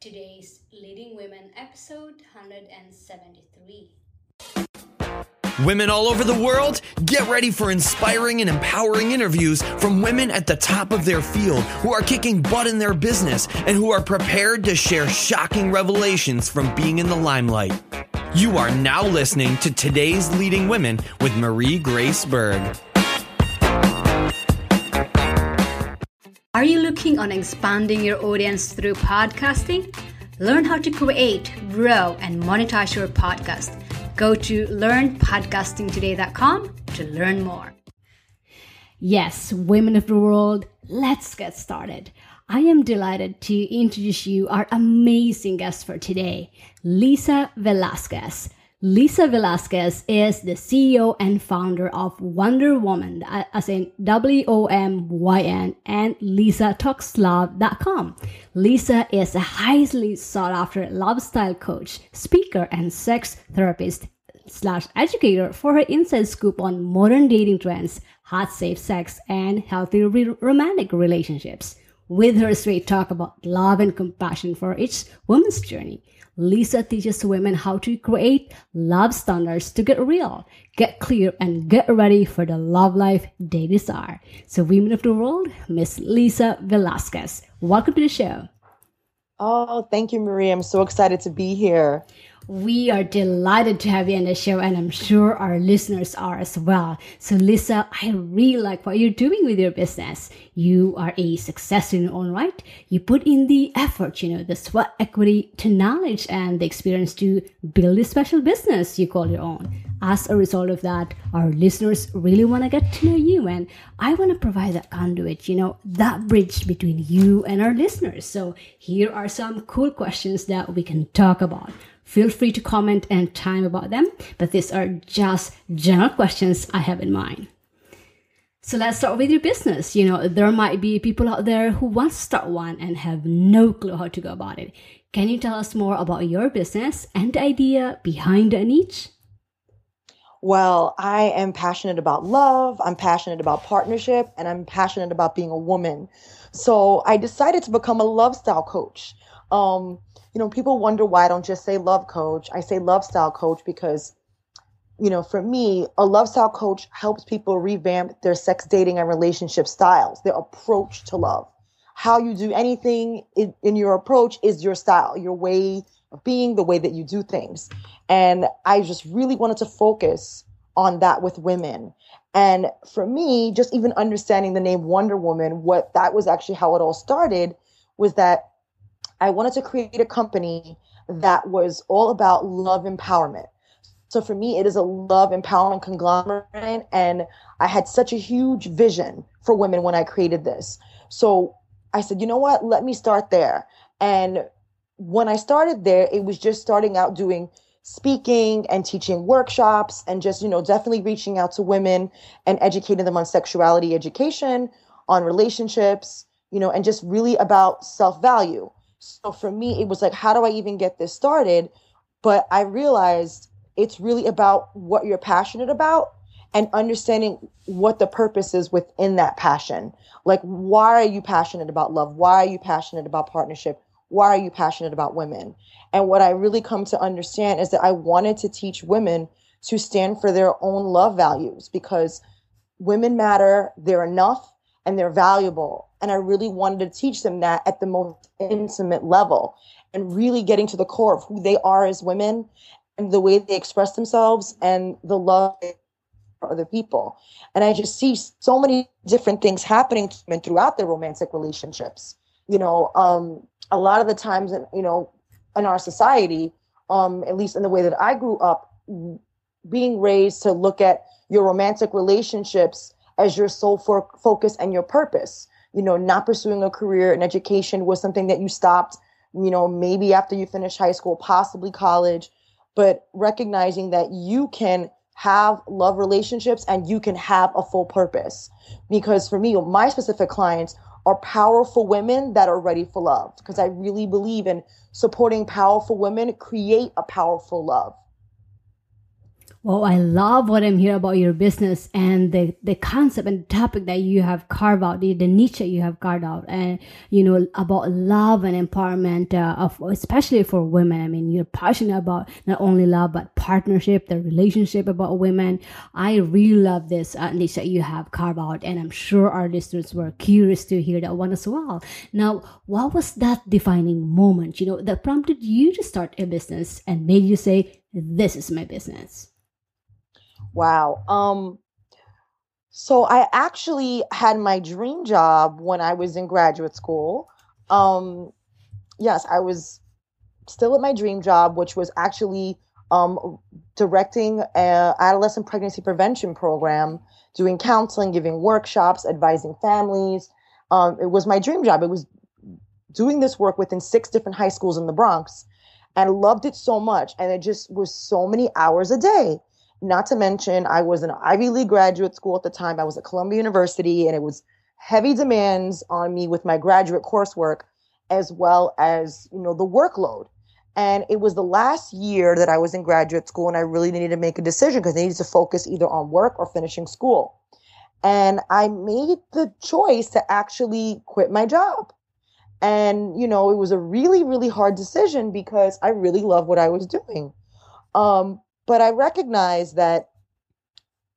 Today's Leading Women, episode 173. Women all over the world, get ready for inspiring and empowering interviews from women at the top of their field who are kicking butt in their business and who are prepared to share shocking revelations from being in the limelight. You are now listening to today's Leading Women with Marie Grace Berg. Are you looking on expanding your audience through podcasting? Learn how to create, grow, and monetize your podcast. Go to learnpodcastingtoday.com to learn more. Yes, women of the world, let's get started. I am delighted to introduce you our amazing guest for today, Lisa Velasquez. Lisa Velasquez is the CEO and founder of Wonder Womyn, as in W O M Y N, and LisaTalksLove.com. Lisa is a highly sought after lifestyle coach, speaker, and sex therapist slash educator for her inside scoop on modern dating trends, hot safe sex, and healthy re- romantic relationships. With her straight talk about love and compassion for each woman's journey. Lisa teaches women how to create love standards to get real, get clear, and get ready for the love life they desire. So, women of the world, Miss Lisa Velasquez, welcome to the show. Oh, thank you, Marie. I'm so excited to be here. We are delighted to have you on the show, and I'm sure our listeners are as well. So, Lisa, I really like what you're doing with your business. You are a success in your own right. You put in the effort, you know, the sweat equity to knowledge and the experience to build a special business you call your own. As a result of that, our listeners really want to get to know you, and I want to provide that conduit, you know, that bridge between you and our listeners. So, here are some cool questions that we can talk about. Feel free to comment and time about them, but these are just general questions I have in mind. So let's start with your business. You know, there might be people out there who want to start one and have no clue how to go about it. Can you tell us more about your business and the idea behind the niche? Well, I am passionate about love, I'm passionate about partnership, and I'm passionate about being a woman. So I decided to become a love style coach. Um, you know, people wonder why I don't just say love coach. I say love style coach because, you know, for me, a love style coach helps people revamp their sex dating and relationship styles, their approach to love. How you do anything in, in your approach is your style, your way of being, the way that you do things. And I just really wanted to focus on that with women. And for me, just even understanding the name Wonder Womyn, what that was actually how it all started was that I wanted to create a company that was all about love empowerment. So for me, it is a love empowerment conglomerate. And I had such a huge vision for women when I created this. So I said, you know what? Let me start there. And when I started there, it was just starting out doing speaking and teaching workshops and just, you know, definitely reaching out to women and educating them on sexuality education, on relationships, you know, and just really about self value. So for me, it was like, how do I even get this started? But I realized it's really about what you're passionate about and understanding what the purpose is within that passion. Like, why are you passionate about love? Why are you passionate about partnership? Why are you passionate about women? And what I really come to understand is that I wanted to teach women to stand for their own love values because women matter, they're enough, and they're valuable. And I really wanted to teach them that at the most intimate level and really getting to the core of who they are as women and the way they express themselves and the love for other people. And I just see so many different things happening to women throughout their romantic relationships. You know, um, a lot of the times, in, you know, in our society, um, at least in the way that I grew up, being raised to look at your romantic relationships as your sole for- focus and your purpose. You know, not pursuing a career and education was something that you stopped, you know, maybe after you finish high school, possibly college, but recognizing that you can have love relationships and you can have a full purpose. Because for me, my specific clients are powerful women that are ready for love because I really believe in supporting powerful women create a powerful love. Well, I love what I'm hearing about your business and the, the concept and topic that you have carved out, the, the niche that you have carved out, and you know about love and empowerment uh, of especially for women. I mean, you're passionate about not only love but partnership, the relationship about women. I really love this uh, niche that you have carved out, and I'm sure our listeners were curious to hear that one as well. Now, what was that defining moment? You know, that prompted you to start a business and made you say, "This is my business." Wow. Um, so I actually had my dream job when I was in graduate school. Um, yes, I was still at my dream job, which was actually um, directing an adolescent pregnancy prevention program, doing counseling, giving workshops, advising families. Um, it was my dream job. It was doing this work within six different high schools in the Bronx. And loved it so much. And it just was so many hours a day. Not to mention, I was an Ivy League graduate school at the time. I was at Columbia University, and it was heavy demands on me with my graduate coursework, as well as you know the workload. And it was the last year that I was in graduate school, and I really needed to make a decision because I needed to focus either on work or finishing school. And I made the choice to actually quit my job. And, you know, it was a really, really hard decision because I really love what I was doing. Um, but I recognize that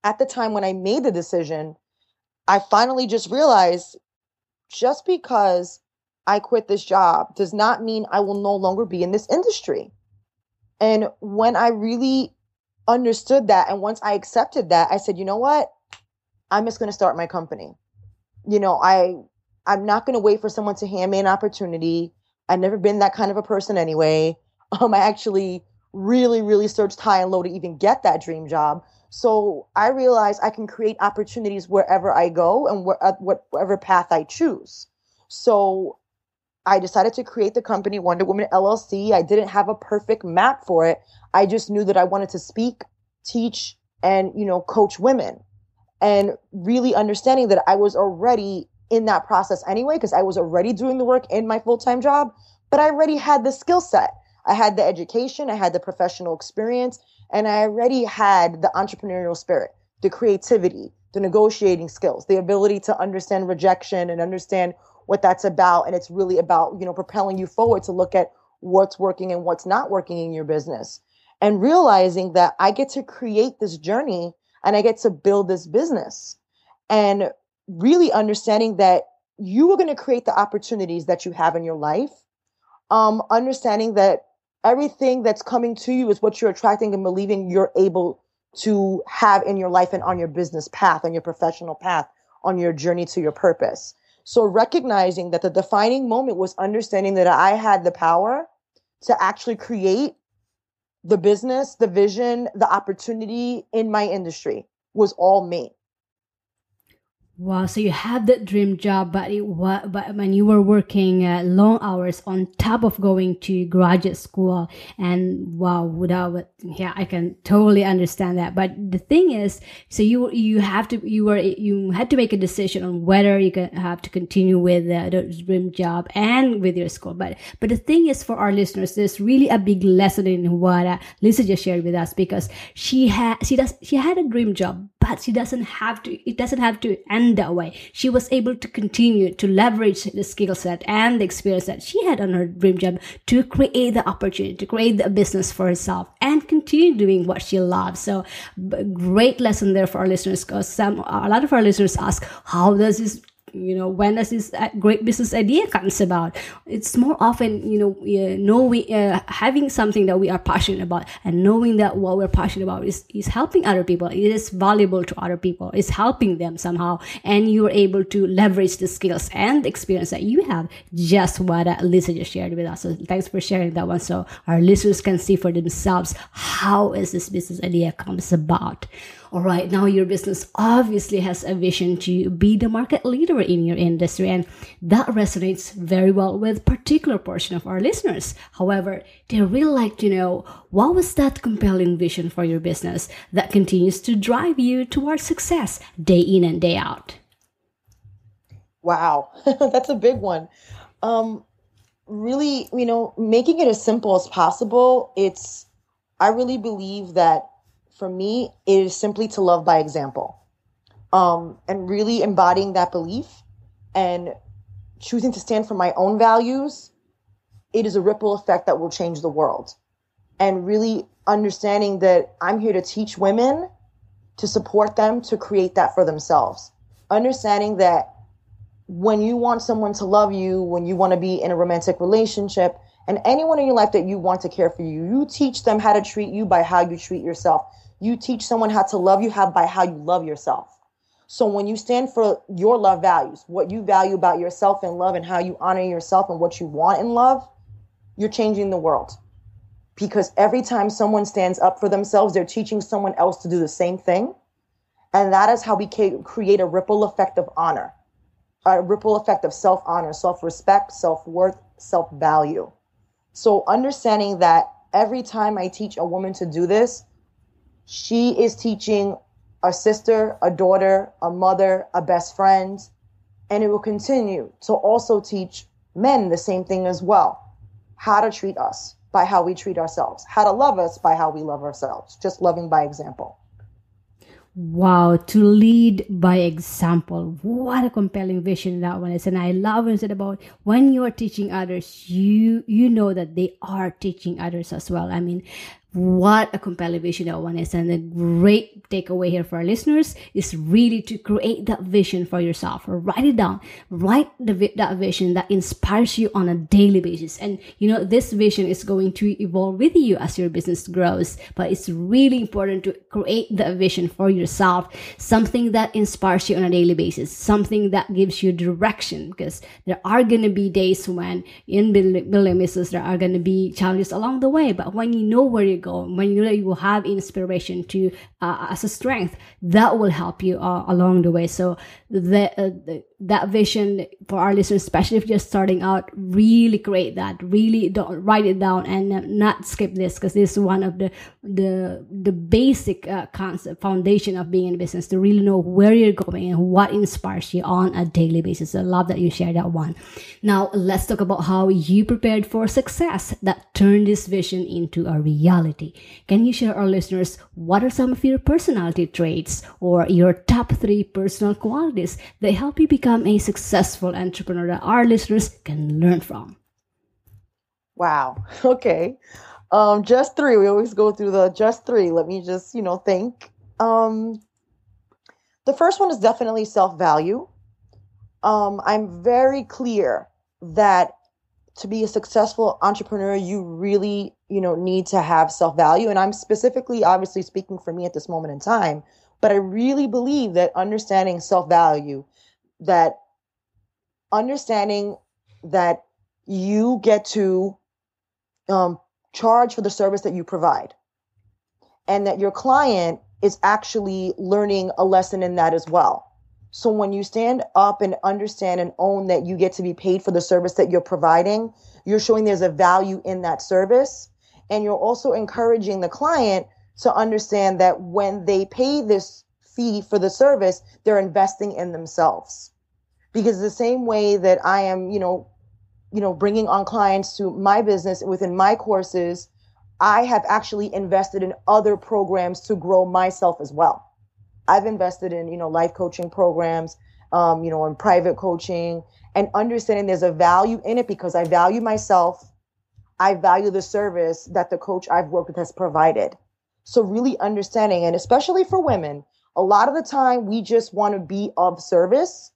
at the time when I made the decision, I finally just realized just because I quit this job does not mean I will no longer be in this industry. And when I really understood that, and once I accepted that, I said, you know what? I'm just going to start my company. You know, I I'm not going to wait for someone to hand me an opportunity. I've never been that kind of a person anyway. Um, I actually really, really searched high and low to even get that dream job. So I realized I can create opportunities wherever I go and where, uh, whatever path I choose. So I decided to create the company Wonder Womyn LLC. I didn't have a perfect map for it. I just knew that I wanted to speak, teach, and, you know, coach women. And really understanding that I was already in that process anyway, because I was already doing the work in my full time job, but I already had the skill set. I had the education, I had the professional experience, and I already had the entrepreneurial spirit, the creativity, the negotiating skills, the ability to understand rejection and understand what that's about. And it's really about, you know, propelling you forward to look at what's working and what's not working in your business and realizing that I get to create this journey and I get to build this business and really understanding that you are going to create the opportunities that you have in your life. Um, understanding that everything that's coming to you is what you're attracting and believing you're able to have in your life and on your business path, on your professional path, on your journey to your purpose. So recognizing that the defining moment was understanding that I had the power to actually create the business, the vision, the opportunity in my industry was all me. Wow, so you had that dream job, but it was, but when you were working uh, long hours on top of going to graduate school, and wow, without yeah, I can totally understand that. But the thing is, so you you have to you were you had to make a decision on whether you can have to continue with uh, the dream job and with your school. But but the thing is, for our listeners, there's really a big lesson in what uh, Lisa just shared with us because she had she does she had a dream job, but she doesn't have to it doesn't have to end that way. She was able to continue to leverage the skill set and the experience that she had on her dream job to create the opportunity to create the business for herself and continue doing what she loves. So great lesson there for our listeners because some a lot of our listeners ask how does this you know when does this uh, great business idea comes about. It's more often you know uh, knowing uh, having something that we are passionate about and knowing that what we're passionate about is is helping other people. It is valuable to other people. It's helping them somehow. And you're able to leverage the skills and experience that you have. Just what uh, lisa just shared with us. So thanks for sharing that one so our listeners can see for themselves how is this business idea comes about all right, now your business obviously has a vision to be the market leader in your industry, and that resonates very well with particular portion of our listeners. However, they really like to know what was that compelling vision for your business that continues to drive you towards success day in and day out. Wow, that's a big one. Um, really, you know, making it as simple as possible. It's, I really believe that for me is simply to love by example. Um, and really embodying that belief and choosing to stand for my own values, it is a ripple effect that will change the world. And really understanding that I'm here to teach women to support them to create that for themselves. Understanding that when you want someone to love you, when you want to be in a romantic relationship, and anyone in your life that you want to care for you, you teach them how to treat you by how you treat yourself. You teach someone how to love you how by how you love yourself. So when you stand for your love values, what you value about yourself and love and how you honor yourself and what you want in love, you're changing the world. Because every time someone stands up for themselves, they're teaching someone else to do the same thing. And that is how we create a ripple effect of honor, a ripple effect of self honor, self respect, self worth, self value. So understanding that every time I teach a woman to do this, she is teaching a sister, a daughter, a mother, a best friend, and it will continue to also teach men the same thing as well. How to treat us by how we treat ourselves, how to love us by how we love ourselves, just loving by example. Wow, to lead by example. What a compelling vision that one is. And I love when said about when you are teaching others, you you know that they are teaching others as well. I mean, what a compelling vision that one is. And a great takeaway here for our listeners is really to create that vision for yourself. Write it down. Write the, that vision that inspires you on a daily basis. And you know this vision is going to evolve with you as your business grows. But it's really important to create that vision for yourself. Something that inspires you on a daily basis. Something that gives you direction. Because there are going to be days when in building business there are going to be challenges along the way. But when you know where you're go when you know you will have inspiration to uh, as a strength that will help you uh, along the way. So the, uh, the that vision for our listeners, especially if you're starting out, really create that. Really don't write it down and not skip this because this is one of the the the basic uh, concept foundation of being in business to really know where you're going and what inspires you on a daily basis. I love that you shared that one. Now let's talk about how you prepared for success that turned this vision into a reality. Can you share our listeners what are some of your personality traits or your top three personal qualities that help you become become a successful entrepreneur that our listeners can learn from? Wow. Okay. Um, just three. We always go through the just three. Let me just, you know, think. Um, the first one is definitely self value. Um, I'm very clear that to be a successful entrepreneur, you really, you know, need to have self value. And I'm specifically, obviously, speaking for me at this moment in time, but I really believe that understanding self value that understanding that you get to um, charge for the service that you provide and that your client is actually learning a lesson in that as well. So when you stand up and understand and own that you get to be paid for the service that you're providing, you're showing there's a value in that service. And you're also encouraging the client to understand that when they pay this fee for the service, they're investing in themselves because the same way that I am, you know, you know, bringing on clients to my business within my courses, I have actually invested in other programs to grow myself as well. I've invested in, you know, life coaching programs, um, you know, in private coaching and understanding there's a value in it because I value myself. I value the service that the coach I've worked with has provided. So really understanding, and especially for women, a lot of the time we just want to be of service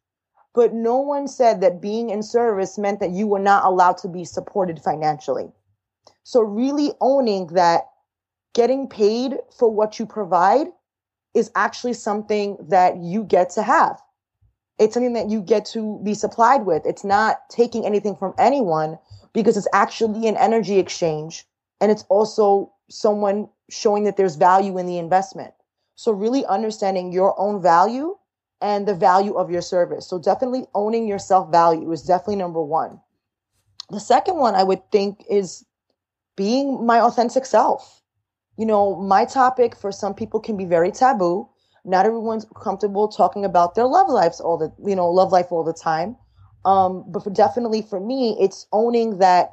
but no one said that being in service meant that you were not allowed to be supported financially. So really owning that getting paid for what you provide is actually something that you get to have. It's something that you get to be supplied with. It's not taking anything from anyone because it's actually an energy exchange. And it's also someone showing that there's value in the investment. So really understanding your own value and the value of your service. So definitely owning your self value is definitely number one. The second one I would think is being my authentic self. You know, my topic for some people can be very taboo. Not everyone's comfortable talking about their love lives all the, you know, love life all the time. Um, but for definitely for me, it's owning that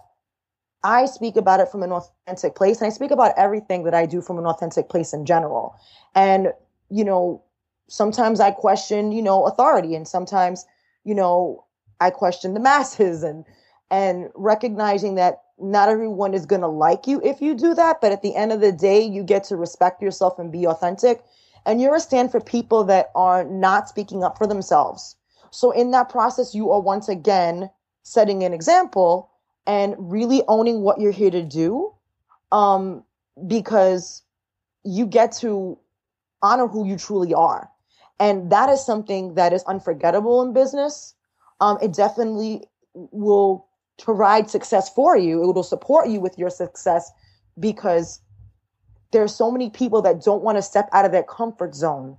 I speak about it from an authentic place and I speak about everything that I do from an authentic place in general. And, you know, sometimes I question, you know, authority and sometimes, you know, I question the masses and and recognizing that not everyone is going to like you if you do that, but at the end of the day, you get to respect yourself and be authentic. And you're a stand for people that are not speaking up for themselves. So in that process, you are once again setting an example and really owning what you're here to do. Um, because you get to honor who you truly are. And that is something that is unforgettable in business. Um, it definitely will provide success for you. It will support you with your success because there's so many people that don't want to step out of their comfort zone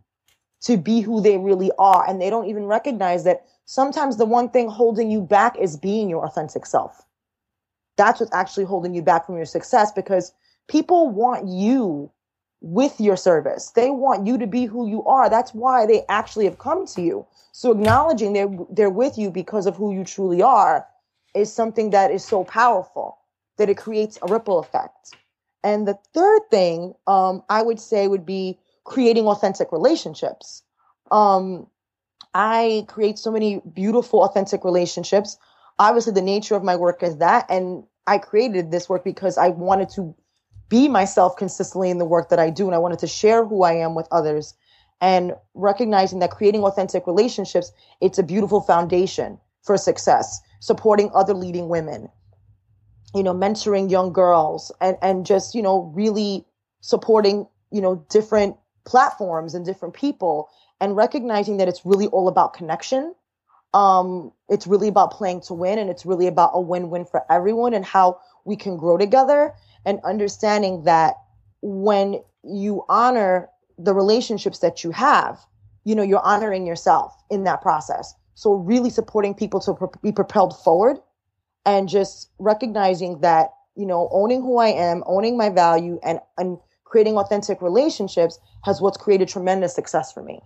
to be who they really are. And they don't even recognize that sometimes the one thing holding you back is being your authentic self. That's what's actually holding you back from your success because people want you with your service. They want you to be who you are. That's why they actually have come to you. So acknowledging they're they're with you because of who you truly are is something that is so powerful that it creates a ripple effect. And the third thing um, I would say would be creating authentic relationships. Um, I create so many beautiful, authentic relationships. Obviously, the nature of my work is that. And I created this work because I wanted to be myself consistently in the work that I do. And I wanted to share who I am with others and recognizing that creating authentic relationships, it's a beautiful foundation for success, supporting other leading women, you know, mentoring young girls and, and just, you know, really supporting, you know, different platforms and different people and recognizing that it's really all about connection. Um, it's really about playing to win and it's really about a win-win for everyone and how we can grow together and understanding that when you honor the relationships that you have, you know, you're honoring yourself in that process. So really supporting people to be propelled forward and just recognizing that, you know, owning who I am, owning my value and, and creating authentic relationships has what's created tremendous success for me.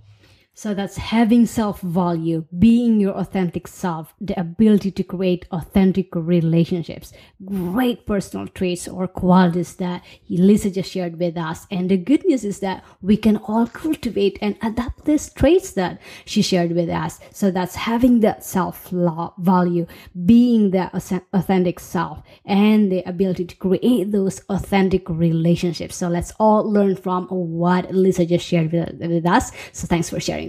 So that's having self value, being your authentic self, the ability to create authentic relationships, great personal traits or qualities that Lisa just shared with us. And the good news is that we can all cultivate and adapt these traits that she shared with us. So that's having that self value, being the authentic self, and the ability to create those authentic relationships. So let's all learn from what Lisa just shared with, with us. So thanks for sharing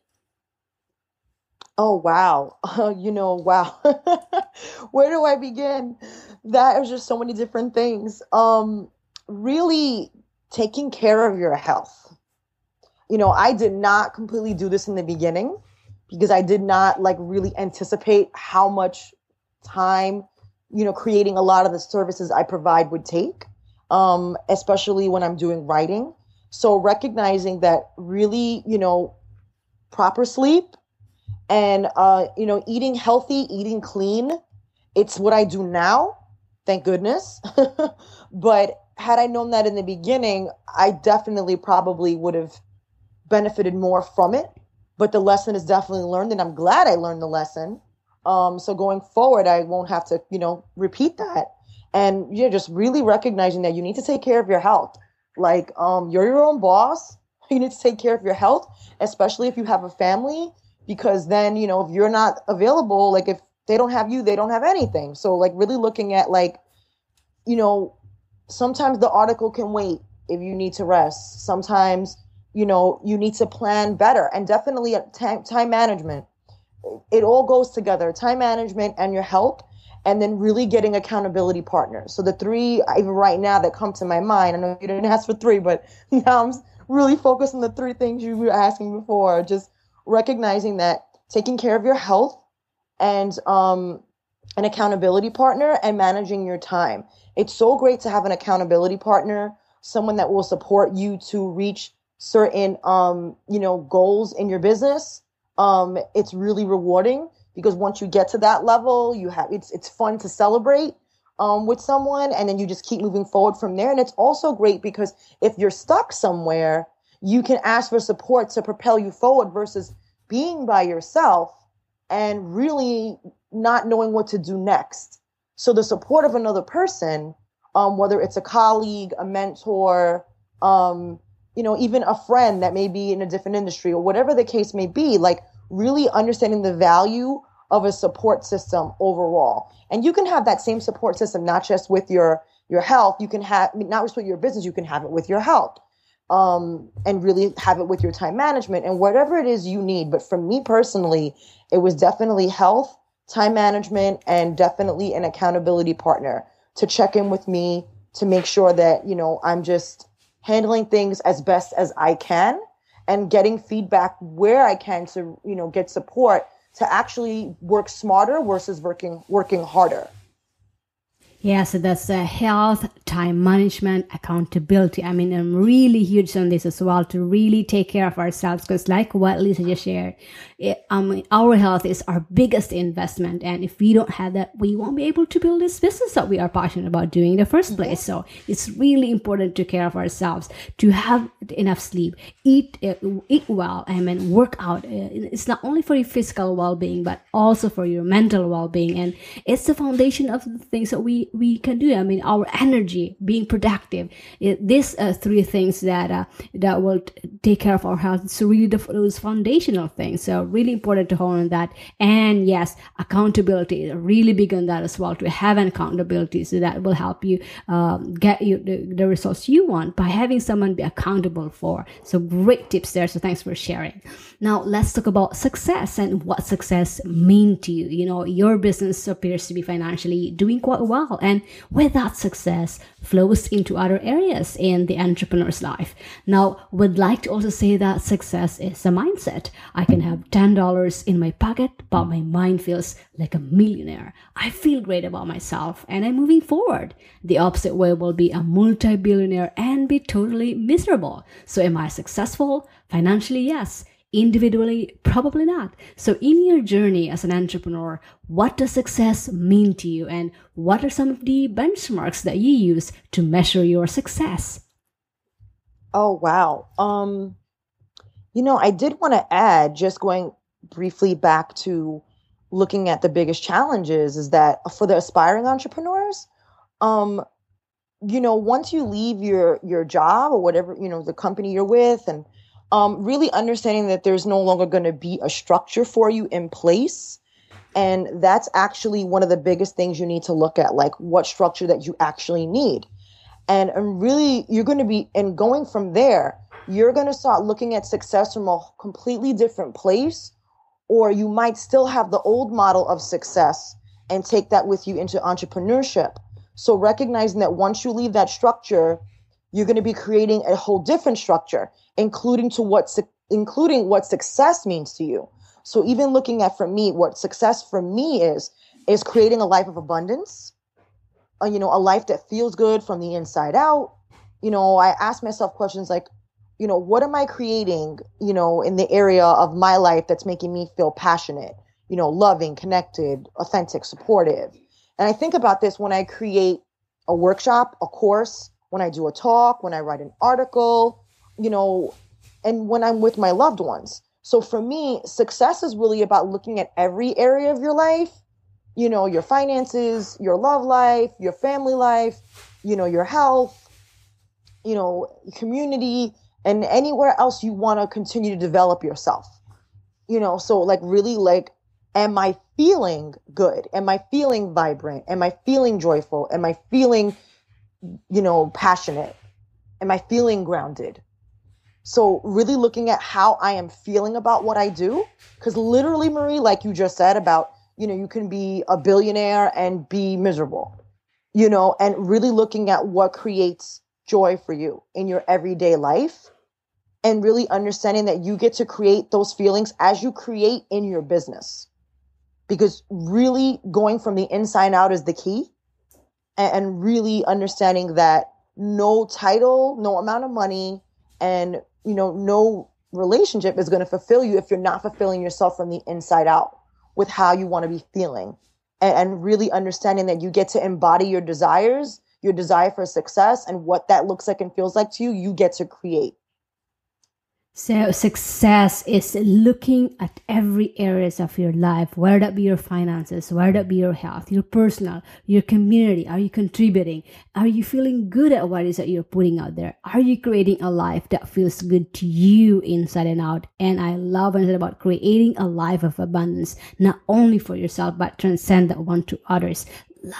Oh wow. Uh, you know, wow. Where do I begin? That is just so many different things. Um really taking care of your health. You know, I did not completely do this in the beginning because I did not like really anticipate how much time, you know, creating a lot of the services I provide would take. Um especially when I'm doing writing. So recognizing that really, you know, proper sleep and uh, you know eating healthy eating clean it's what i do now thank goodness. But had i known that in the beginning i definitely probably would have benefited more from it. But the lesson is definitely learned and i'm glad i learned the lesson. Um, so going forward i won't have to you know repeat that. And you're just really recognizing that you need to take care of your health. Like um, you're your own boss. You need to take care of your health especially if you have a family because then you know if you're not available like if they don't have you they don't have anything. So like really looking at like you know sometimes the article can wait if you need to rest. Sometimes you know you need to plan better and definitely time, time management. It all goes together time management and your health and then really getting accountability partners. So the three even right now that come to my mind i know you didn't ask for three but now i'm really focused on the three things you were asking before just recognizing that taking care of your health and um, an accountability partner and managing your time. It's so great to have an accountability partner someone that will support you to reach certain um, you know, goals in your business, um, it's really rewarding because once you get to that level, you have it's it's fun to celebrate um, with someone and then you just keep moving forward from there. And it's also great because if you're stuck somewhere, you can ask for support to propel you forward versus being by yourself and really not knowing what to do next. So the support of another person, um, whether it's a colleague, a mentor, um, you know, even a friend that may be in a different industry or whatever the case may be, like really understanding the value of a support system overall. And you can have that same support system, not just with your, your health. You can have, not just with your business, you can have it with your health. Um, and really have it with your time management and whatever it is you need. But for me personally, it was definitely health, time management, and definitely an accountability partner to check in with me to make sure that, you know, I'm just handling things as best as I can and getting feedback where I can to, you know, get support to actually work smarter versus working working harder. Yeah, so that's uh, health, time management, accountability. I mean, I'm really huge on this as well to really take care of ourselves because, like what Lisa just shared, it, I mean, our health is our biggest investment. And if we don't have that, we won't be able to build this business that we are passionate about doing in the first place. So it's really important to care of ourselves, to have enough sleep, eat, uh, eat well, I mean, work out. Uh, it's not only for your physical well being, but also for your mental well being. And it's the foundation of the things that we we can do. I mean, our energy, being productive. It, these uh, three things that uh, that will t- take care of our health. It's really the, those foundational things. So really important to hold on that. And yes, accountability is really big on that as well. To have an accountability, so that will help you um, get you the, the results you want by having someone be accountable for. So great tips there. So thanks for sharing. Now let's talk about success and what success mean to you. You know, your business appears to be financially doing quite well and with that success flows into other areas in the entrepreneur's life. Now, would like to also say that success is a mindset. I can have $10 in my pocket, but my mind feels like a millionaire. I feel great about myself and I'm moving forward. The opposite way will be a multi-billionaire and be totally miserable. So am I successful? Financially, yes. Individually, probably not. So, in your journey as an entrepreneur, what does success mean to you, and what are some of the benchmarks that you use to measure your success? Oh wow. Um, you know, I did want to add, just going briefly back to looking at the biggest challenges, is that for the aspiring entrepreneurs, um, you know, once you leave your your job or whatever, you know, the company you're with, and um, really understanding that there's no longer going to be a structure for you in place. And that's actually one of the biggest things you need to look at, like what structure that you actually need. And, and really, you're going to be, and going from there, you're going to start looking at success from a completely different place, or you might still have the old model of success and take that with you into entrepreneurship. So recognizing that once you leave that structure, you're going to be creating a whole different structure, including to what su- including what success means to you. So even looking at for me, what success for me is is creating a life of abundance, uh, you know, a life that feels good from the inside out. You know, I ask myself questions like, you know, what am I creating, you know, in the area of my life that's making me feel passionate, you know, loving, connected, authentic, supportive. And I think about this when I create a workshop, a course, when I do a talk, when I write an article, you know, and when I'm with my loved ones. So for me, success is really about looking at every area of your life, you know, your finances, your love life, your family life, you know, your health, you know, community, and anywhere else you want to continue to develop yourself. You know, so like really like, am I feeling good? Am I feeling vibrant? Am I feeling joyful? Am I feeling you know, passionate? Am I feeling grounded? So really looking at how I am feeling about what I do. Cause literally, Marie, like you just said about, you know, you can be a billionaire and be miserable, you know, and really looking at what creates joy for you in your everyday life and really understanding that you get to create those feelings as you create in your business. Because really going from the inside out is the key and really understanding that no title, no amount of money, and you know, no relationship is going to fulfill you if you're not fulfilling yourself from the inside out with how you want to be feeling and, and really understanding that you get to embody your desires, your desire for success and what that looks like and feels like to you, you get to create. So success is looking at every areas of your life, whether that be your finances, whether that be your health, your personal, your community. Are you contributing? Are you feeling good at what is that you're putting out there? Are you creating a life that feels good to you inside and out? And I love it's about creating a life of abundance, not only for yourself, but transcend that one to others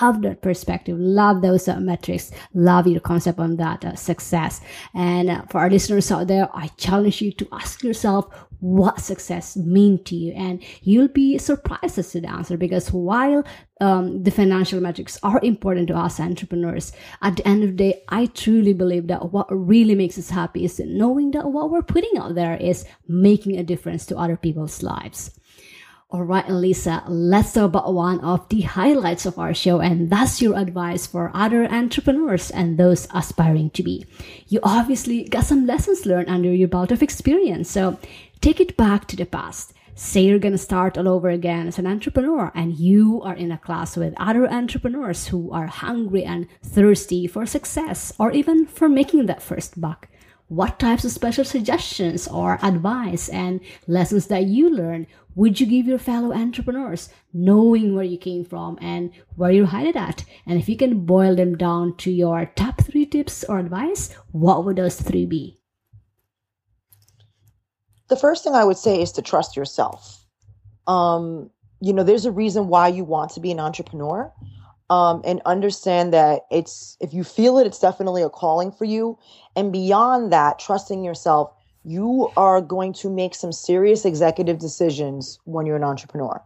love that perspective. Love those uh, metrics. Love your concept on that uh, success. And uh, for our listeners out there i challenge you to ask yourself what success mean to you. And you'll be surprised as to the answer because while um, the financial metrics are important to us entrepreneurs at the end of the day i truly believe that what really makes us happy is knowing that what we're putting out there is making a difference to other people's lives all right, Lisa, let's talk about one of the highlights of our show, and that's your advice for other entrepreneurs and those aspiring to be. You obviously got some lessons learned under your belt of experience, so take it back to the past. Say you're going to start all over again as an entrepreneur, and you are in a class with other entrepreneurs who are hungry and thirsty for success or even for making that first buck what types of special suggestions or advice and lessons that you learn would you give your fellow entrepreneurs, knowing where you came from and where you're headed at? And if you can boil them down to your top three tips or advice, what would those three be? The first thing I would say is to trust yourself. Um, you know, there's a reason why you want to be an entrepreneur. Um, and understand that it's if you feel it, it's definitely a calling for you. And beyond that, trusting yourself you are going to make some serious executive decisions when you're an entrepreneur.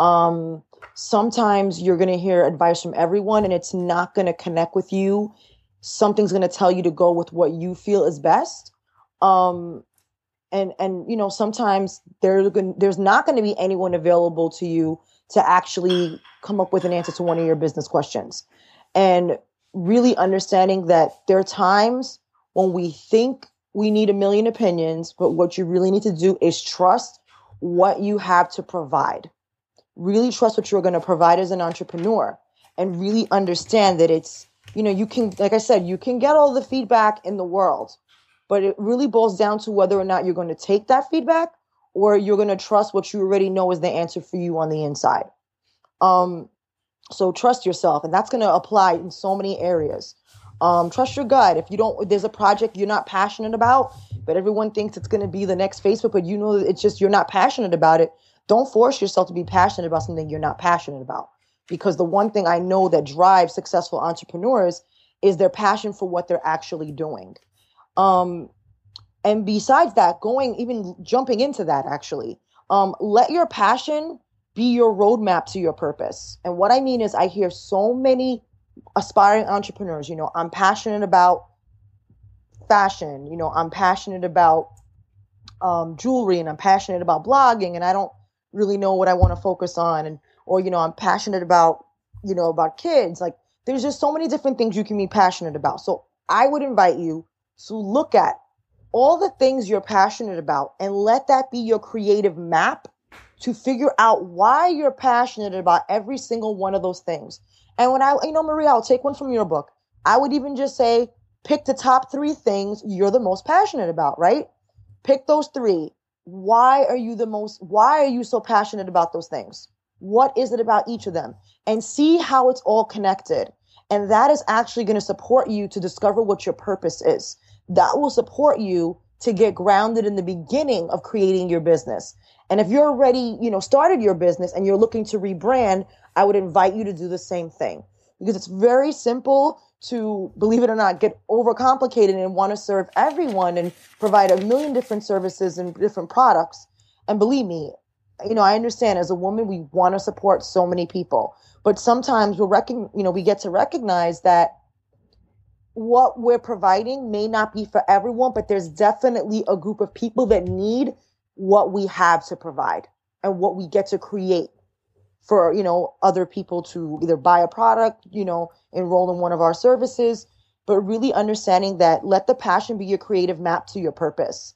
Um, sometimes you're going to hear advice from everyone and it's not going to connect with you. Something's going to tell you to go with what you feel is best. Um, and and you know sometimes there there's not going to be anyone available to you to actually come up with an answer to one of your business questions and really understanding that there are times when we think we need a million opinions, but what you really need to do is trust what you have to provide. Really trust what you're going to provide as an entrepreneur and really understand that it's, you know, you can, like I said, you can get all the feedback in the world, but it really boils down to whether or not you're going to take that feedback or you're going to trust what you already know is the answer for you on the inside. Um, so trust yourself, and that's going to apply in so many areas. Um, trust your gut. If you don't, there's a project you're not passionate about, but everyone thinks it's going to be the next Facebook, but you know it's just you're not passionate about it. Don't force yourself to be passionate about something you're not passionate about. Because the one thing I know that drives successful entrepreneurs is their passion for what they're actually doing. Um, and besides that, going even jumping into that actually, um, let your passion be your roadmap to your purpose. And what I mean is, I hear so many aspiring entrepreneurs. You know, I'm passionate about fashion. You know, I'm passionate about um, jewelry and I'm passionate about blogging and I don't really know what I want to focus on. And, or, you know, I'm passionate about, you know, about kids. Like there's just so many different things you can be passionate about. So I would invite you to look at all the things you're passionate about and let that be your creative map to figure out why you're passionate about every single one of those things. And when I, you know, Maria, I'll take one from your book. I would even just say, pick the top three things you're the most passionate about, right? Pick those three. Why are you the most, why are you so passionate about those things? What is it about each of them? And see how it's all connected. And that is actually going to support you to discover what your purpose is. That will support you to get grounded in the beginning of creating your business. And if you're already, you know, started your business and you're looking to rebrand, I would invite you to do the same thing because it's very simple to, believe it or not, get overcomplicated and want to serve everyone and provide a million different services and different products. And believe me, you know, I understand as a woman, we want to support so many people, but sometimes we're recon- you know, we get to recognize that what we're providing may not be for everyone, but there's definitely a group of people that need what we have to provide and what we get to create for you know other people to either buy a product you know enroll in one of our services but really understanding that let the passion be your creative map to your purpose.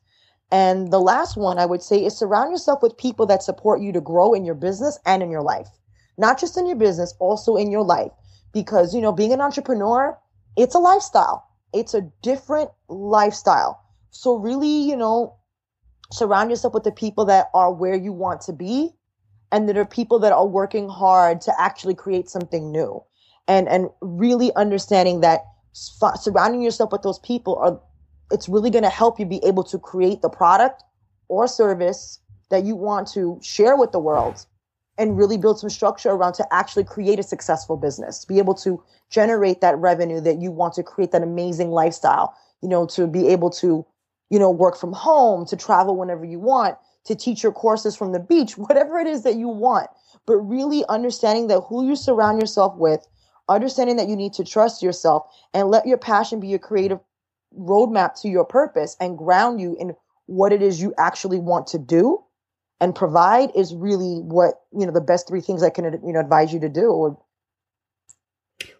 And the last one I would say is surround yourself with people that support you to grow in your business and in your life. Not just in your business, also in your life. Because, you know, being an entrepreneur, it's a lifestyle. It's a different lifestyle. So really, you know, surround yourself with the people that are where you want to be and that are people that are working hard to actually create something new. And and really understanding that surrounding yourself with those people are it's really going to help you be able to create the product or service that you want to share with the world and really build some structure around to actually create a successful business, be able to generate that revenue that you want to create that amazing lifestyle, you know, to be able to, you know, work from home, to travel whenever you want, to teach your courses from the beach, whatever it is that you want. But really understanding that who you surround yourself with, understanding that you need to trust yourself and let your passion be your creative roadmap to your purpose and ground you in what it is you actually want to do and provide is really what you know the best three things i can you know advise you to do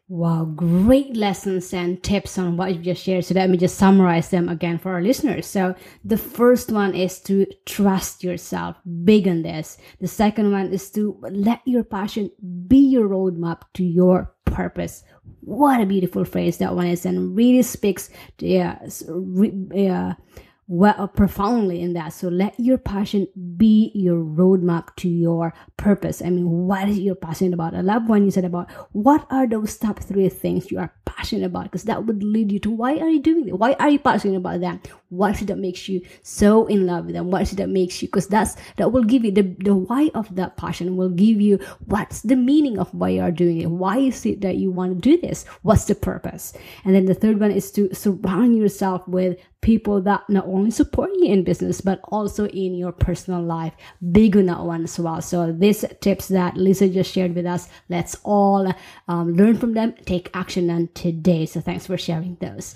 Wow, great lessons and tips on what you just shared. So let me just summarize them again for our listeners. So the first one is to trust yourself, big on this. The second one is to let your passion be your roadmap to your purpose. What a beautiful phrase that one is and really speaks to, yeah, yeah well profoundly in that. So let your passion be your roadmap to your purpose. I mean what is your passion about? I love when you said about what are those top three things you are passionate about because that would lead you to why are you doing it? Why are you passionate about them? What is it that makes you so in love with them? What is it that makes you because that's that will give you the, the why of that passion will give you what's the meaning of why you are doing it. Why is it that you want to do this? What's the purpose? And then the third one is to surround yourself with people that not only support you in business but also in your personal life big on that one as well. So these tips that lisa just shared with us let's all um, learn from them take action on today. So thanks for sharing those.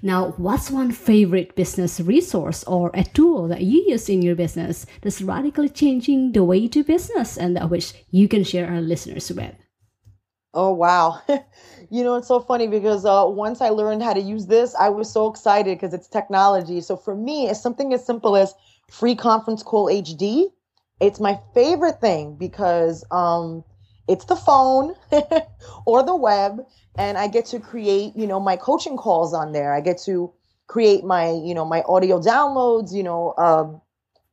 Now, what's one favorite business resource or a tool that you use in your business that's radically changing the way you do business and that which you can share our listeners with? Oh, wow. you know, it's so funny because uh, once I learned how to use this, I was so excited because it's technology. So for me, it's something as simple as Free Conference Call HD. It's my favorite thing because um, it's the phone or the web and I get to create, you know, my coaching calls on there. I get to create my, you know, my audio downloads, you know, um,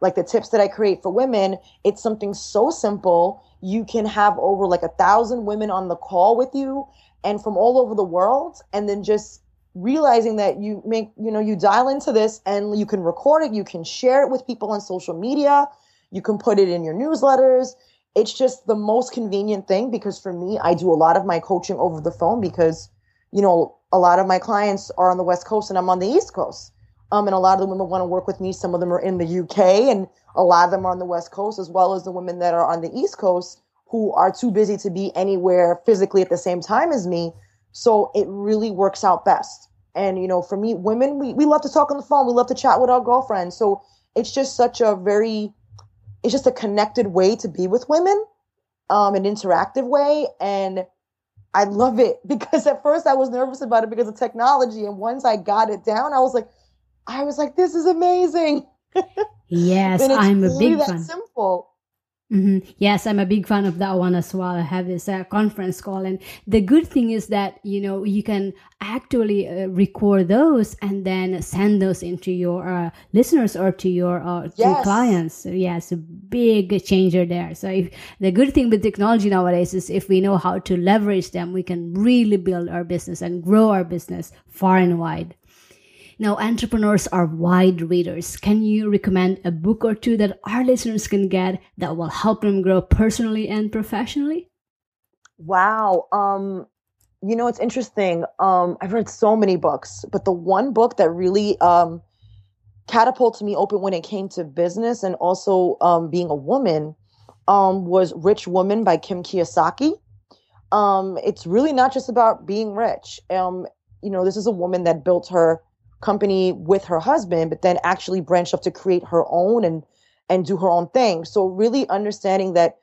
like the tips that I create for women. It's something so simple. You can have over like a thousand women on the call with you and from all over the world. And then just realizing that you make, you know, you dial into this and you can record it. You can share it with people on social media. You can put it in your newsletters it's just the most convenient thing because for me, I do a lot of my coaching over the phone because, you know, a lot of my clients are on the West Coast and I'm on the East Coast. Um, and a lot of the women want to work with me. Some of them are in the UK and a lot of them are on the West Coast, as well as the women that are on the East Coast who are too busy to be anywhere physically at the same time as me. So it really works out best. And, you know, for me, women, we, we love to talk on the phone. We love to chat with our girlfriends. So it's just such a very it's just a connected way to be with women, um, an interactive way. And I love it because at first I was nervous about it because of technology. And once I got it down, I was like, I was like, this is amazing. Yes, I'm a big fan. Simple. Mm-hmm. Yes, I'm a big fan of that one as well. I have this uh, conference call, and the good thing is that you know you can actually uh, record those and then send those into your uh, listeners or to your, uh, yes. your clients. So, yes, a big changer there. So if, the good thing with technology nowadays is if we know how to leverage them, we can really build our business and grow our business far and wide. Now, entrepreneurs are wide readers. Can you recommend a book or two that our listeners can get that will help them grow personally and professionally? Wow. Um, you know, it's interesting. Um, I've read so many books, but the one book that really um, catapulted me open when it came to business and also um, being a woman um, was Rich Woman by Kim Kiyosaki. Um, it's really not just about being rich. Um, you know, this is a woman that built her company with her husband, but then actually branched off to create her own and and do her own thing. So really understanding that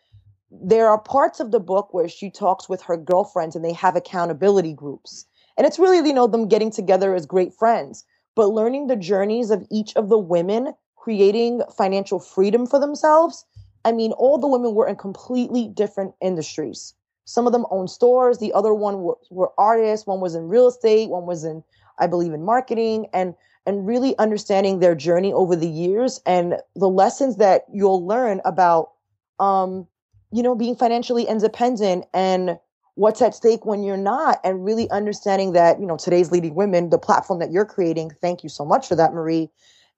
there are parts of the book where she talks with her girlfriends and they have accountability groups. And it's really, you know, them getting together as great friends, but learning the journeys of each of the women creating financial freedom for themselves. I mean, all the women were in completely different industries. Some of them owned stores. The other one were, were artists. One was in real estate. One was in, I believe, in marketing. And and really understanding their journey over the years and the lessons that you'll learn about um, you know, being financially independent and what's at stake when you're not and really understanding that you know today's leading women the platform that you're creating thank you so much for that marie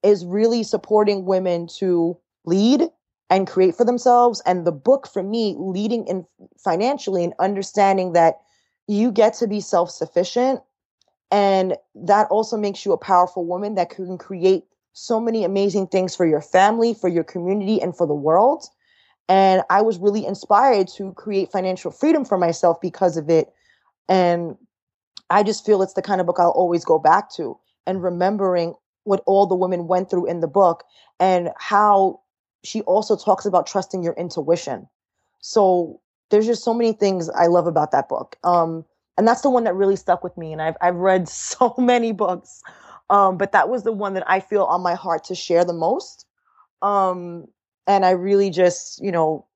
is really supporting women to lead and create for themselves and the book for me leading in financially and understanding that you get to be self-sufficient and that also makes you a powerful woman that can create so many amazing things for your family for your community and for the world and I was really inspired to create financial freedom for myself because of it. And I just feel it's the kind of book I'll always go back to and remembering what all the women went through in the book and how she also talks about trusting your intuition. So there's just so many things I love about that book. Um, and that's the one that really stuck with me. And I've, I've read so many books. Um, but that was the one that I feel on my heart to share the most. Um, and I really just, you know,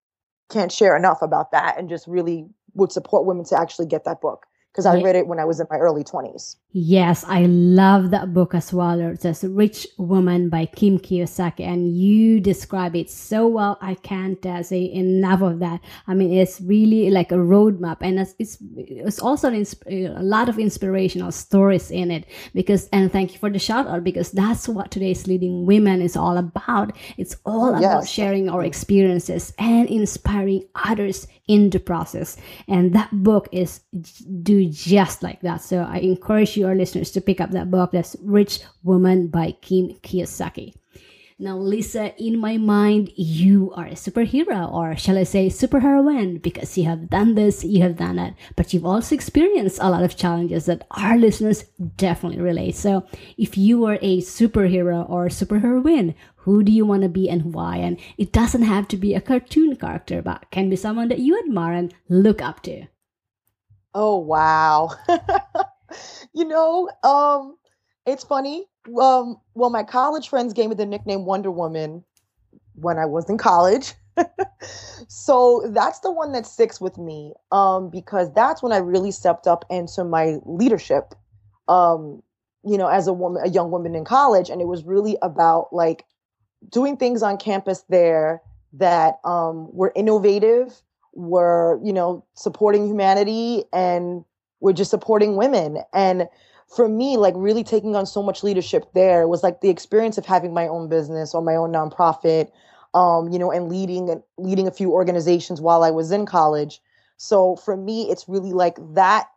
can't share enough about that and just really would support women to actually get that book because I read it when I was in my early 20s. Yes, I love that book as well. It's a Rich Woman by Kim Kiyosaki, and you describe it so well. I can't uh, say enough of that. I mean, it's really like a roadmap, and it's it's, it's also a lot of inspirational stories in it. Because and thank you for the shout out because that's what today's leading women is all about. It's all oh, about sharing our experiences and inspiring others in the process. And that book is do just like that. So I encourage you, our listeners, to pick up that book. That's Rich Woman by Kim Kiyosaki. Now, Lisa, in my mind, you are a superhero, or shall I say superheroine, because you have done this, you have done that, but you've also experienced a lot of challenges that our listeners definitely relate. So, if you were a superhero or superheroine, who do you want to be and why? And it doesn't have to be a cartoon character, but can be someone that you admire and look up to. Oh wow. you know, um it's funny. Um well my college friends gave me the nickname Wonder Woman when I was in college. so that's the one that sticks with me um because that's when I really stepped up into my leadership um you know as a woman a young woman in college and it was really about like doing things on campus there that um were innovative were, you know, supporting humanity and we're just supporting women. And for me, like really taking on so much leadership there was like the experience of having my own business or my own nonprofit, um, you know, and leading and leading a few organizations while I was in college. So for me, it's really like that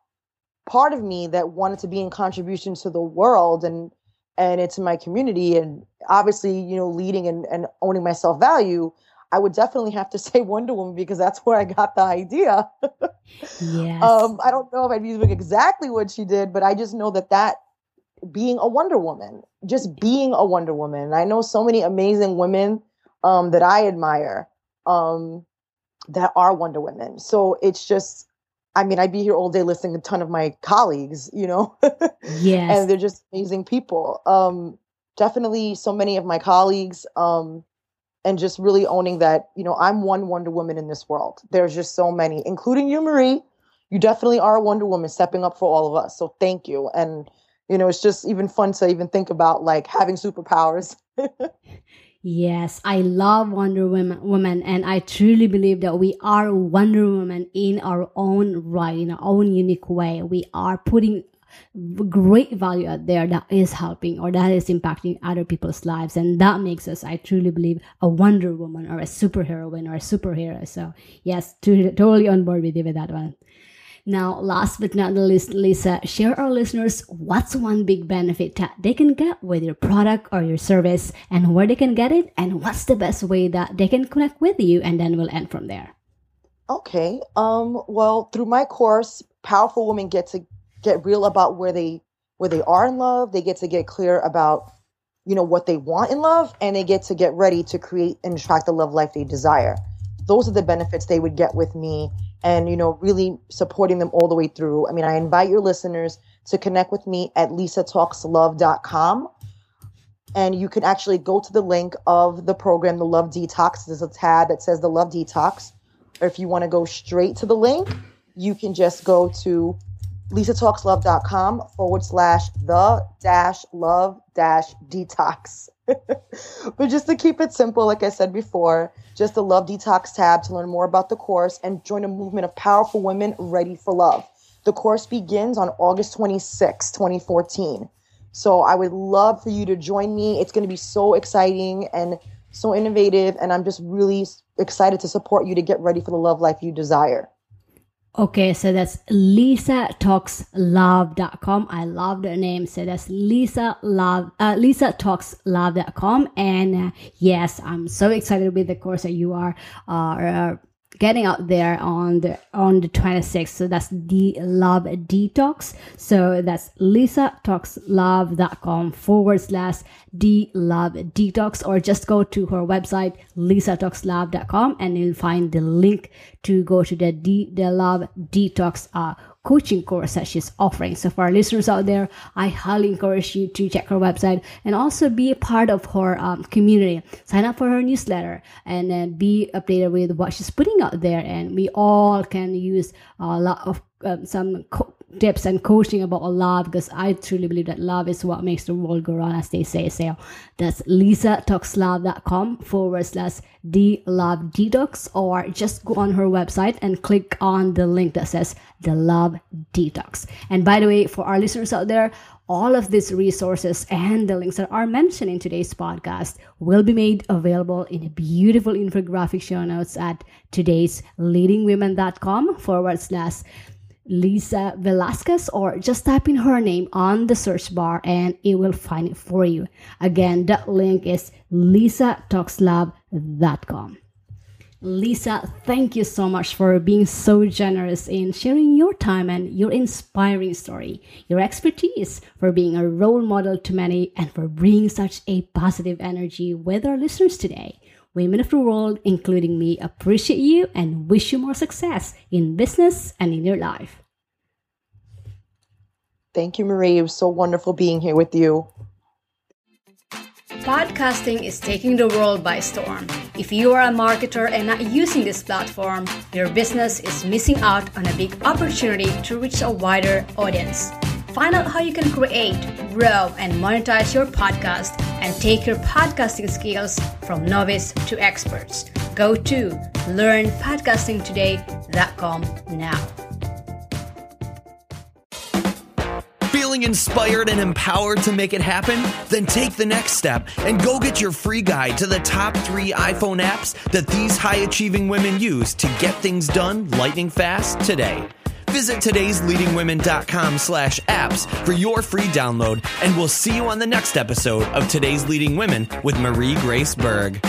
part of me that wanted to be in contribution to the world and and it's my community and obviously you know leading and, and owning my self value I would definitely have to say Wonder Woman because that's where I got the idea. yes. Um, I don't know if I'd be doing exactly what she did, but I just know that that being a Wonder Woman, just being a Wonder Woman. I know so many amazing women um, that I admire um, that are Wonder Women. So it's just, I mean, I'd be here all day listening to a ton of my colleagues, you know? yes. And they're just amazing people. Um, definitely so many of my colleagues. Um, and just really owning that, you know, I'm one Wonder Woman in this world. There's just so many, including you, Marie. You definitely are a Wonder Woman stepping up for all of us. So thank you. And, you know, it's just even fun to even think about like having superpowers. Yes, I love Wonder Woman, and I truly believe that we are Wonder Woman in our own right, in our own unique way. We are putting great value out there that is helping or that is impacting other people's lives. And that makes us i truly believe a wonder woman or a superheroine or a superhero. So yes totally on board with you with that one. Now last but not the least lisa share our listeners what's one big benefit that they can get with your product or your service and where they can get it and what's the best way that they can connect with you and then we'll end from there. Okay um well through my course powerful women get to get real about where they where they are in love they get to get clear about you know what they want in love and they get to get ready to create and attract the love life they desire those are the benefits they would get with me and you know really supporting them all the way through i mean i invite your listeners to connect with me at lisatalkslove.com. And you can actually go to the link of the program, the Love Detox. There's a tab that says the Love Detox. Or if you want to go straight to the link, you can just go to lisatalkslove.com forward slash the dash love dash detox. but just to keep it simple, like I said before, just the Love Detox tab to learn more about the course and join a movement of powerful women ready for love. The course begins on August 26, 2014. So I would love for you to join me. It's going to be so exciting and so innovative. And I'm just really excited to support you to get ready for the love life you desire. Okay, so that's lisatalkslove.com. I love the name. So that's Lisa Love, uh, lisatalkslove.com. And uh, yes, I'm so excited with the course that you are, uh, getting out there on the on the 26th so that's the love detox. So that's lisatalkslove.com forward slash the love detox or just go to her website lisatalkslove.com and you'll find the link to go to the the, the love detox uh, coaching course that she's offering. So for our listeners out there, I highly encourage you to check her website and also be a part of her um, community. Sign up for her newsletter and then be updated with what she's putting out there. And we all can use a lot of um, some co- tips and coaching about love because I truly believe that love is what makes the world go round, as they say. So that's lisatalkslove.com forward slash the love detox, or just go on her website and click on the link that says the love detox. And by the way, for our listeners out there, all of these resources and the links that are mentioned in today's podcast will be made available in a beautiful infographic show notes at today's leadingwomen.com forward slash Lisa Velasquez or just type in her name on the search bar and it will find it for you. Again, that link is lisatalkslove.com. Lisa, thank you so much for being so generous in sharing your time and your inspiring story, your expertise, for being a role model to many, and for bringing such a positive energy with our listeners today. Women of the world, including me, appreciate you and wish you more success in business and in your life. Thank you, Marie. It was so wonderful being here with you. Podcasting is taking the world by storm. If you are a marketer and not using this platform, your business is missing out on a big opportunity to reach a wider audience. Find out how you can create, grow, and monetize your podcast and take your podcasting skills from novice to experts. Go to learnpodcastingtoday.com now. Feeling inspired and empowered to make it happen? Then take the next step and go get your free guide to the top three iPhone apps that these high achieving women use to get things done lightning fast today. Visit today'sleadingwomen.com slash apps for your free download, and we'll see you on the next episode of Today's Leading Women with Marie Grace Berg.